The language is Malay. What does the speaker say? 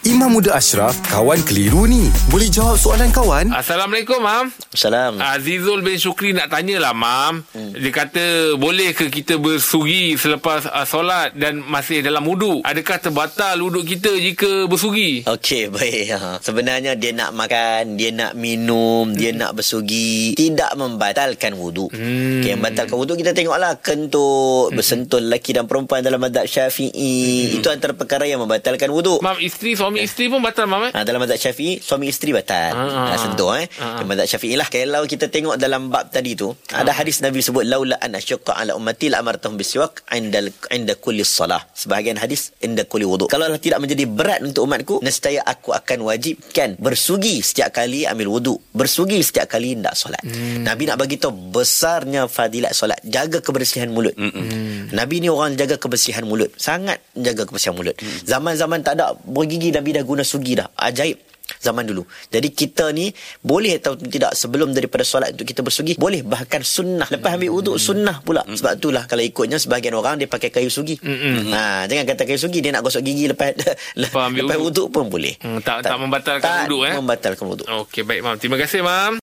Imam Muda Ashraf, kawan keliru ni. Boleh jawab soalan kawan? Assalamualaikum, Mam. Salam. Azizul bin Syukri nak tanyalah, Mam. Hmm. Dia kata, boleh ke kita bersugi selepas uh, solat dan masih dalam wuduk? Adakah terbatal wuduk kita jika bersugi? Okey, baik. Ha. Sebenarnya dia nak makan, dia nak minum, dia nak bersugi. Tidak membatalkan wuduk. Hmm. Okay, yang batalkan wuduk kita tengoklah kentut, bersentuh lelaki dan perempuan dalam mazhab syafi'i. Itu antara perkara yang membatalkan wuduk. Mam, isteri, suami isteri pun batal, Mam, eh? Ha, dalam mazhab syafi'i, suami isteri batal. Ah. Ha, sentuh eh. Ah. Dalam mazhab syafi'i lah. Kalau kita tengok dalam bab tadi tu, ada hadis Nabi sebut, Laula an asyukka ala ummati la amartahum bisiwak inda, inda kulli salah. Sebahagian hadis, inda kulli wuduk. Kalau tidak menjadi berat untuk umatku, nescaya aku akan wajibkan bersugi setiap kali ambil wuduk. Bersugi setiap kali hendak solat. Hmm. Nabi nak bagi tahu besarnya fadilat solat. Jaga kebersihan mulut. Hmm. Nabi ni orang jaga kebersihan mulut. Sangat jaga kebersihan mulut. Hmm. Zaman-zaman tak ada bergigi Nabi dah guna sugi dah. Ajaib zaman dulu. Jadi kita ni boleh atau tidak sebelum daripada solat untuk kita bersugi, boleh bahkan sunnah. Lepas ambil wuduk sunnah pula. Sebab itulah kalau ikutnya sebahagian orang dia pakai kayu sugi. Mm-mm. Ha, jangan kata kayu sugi dia nak gosok gigi lepas lepas, lepas wuduk. wuduk pun boleh. Hmm, tak- tak membatalkan tak wuduk, eh? membatalkan wuduk. Okey, baik, Mam. Terima kasih, Mam.